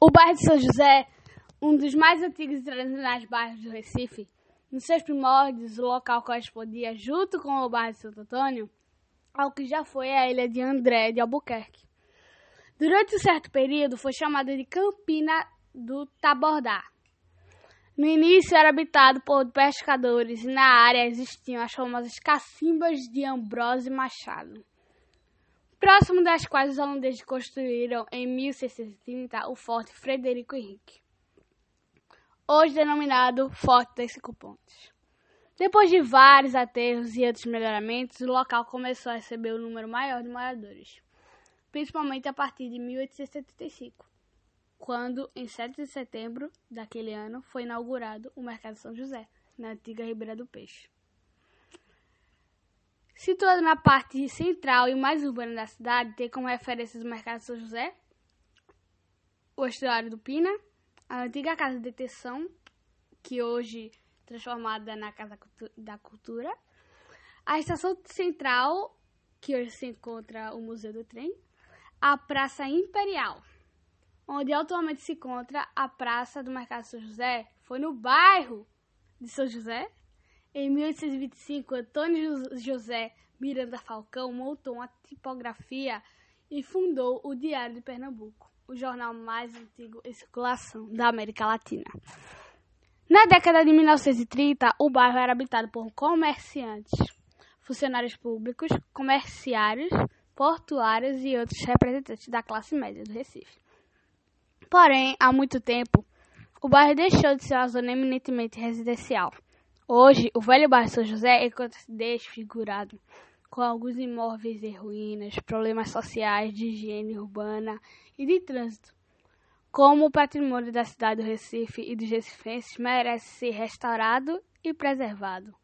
O bairro de São José, um dos mais antigos e tradicionais bairros do Recife, nos seus primórdios, o local correspondia, junto com o bairro de Santo Antônio, ao que já foi a ilha de André de Albuquerque. Durante um certo período, foi chamada de Campina do Tabordá. No início era habitado por pescadores e na área existiam as famosas cacimbas de Ambrosio Machado próximo das quais os holandeses construíram em 1630 o Forte Frederico Henrique, hoje denominado Forte das Cinco Pontes. Depois de vários aterros e outros melhoramentos, o local começou a receber um número maior de moradores, principalmente a partir de 1875, quando, em 7 de setembro daquele ano, foi inaugurado o Mercado São José, na antiga Ribeira do Peixe. Situado na parte central e mais urbana da cidade, tem como referências o Mercado São José, o estuário do Pina, a antiga Casa de Detenção, que hoje transformada na Casa da Cultura, a Estação Central, que hoje se encontra o Museu do Trem, a Praça Imperial, onde atualmente se encontra a Praça do Mercado São José, foi no bairro de São José, em 1825, Antônio José Miranda Falcão montou uma tipografia e fundou o Diário de Pernambuco, o jornal mais antigo em circulação da América Latina. Na década de 1930, o bairro era habitado por comerciantes, funcionários públicos, comerciários, portuários e outros representantes da classe média do Recife. Porém, há muito tempo, o bairro deixou de ser uma zona eminentemente residencial. Hoje, o velho bairro São José encontra-se desfigurado, com alguns imóveis em ruínas, problemas sociais, de higiene urbana e de trânsito. Como o patrimônio da cidade do Recife e dos recifenses merece ser restaurado e preservado.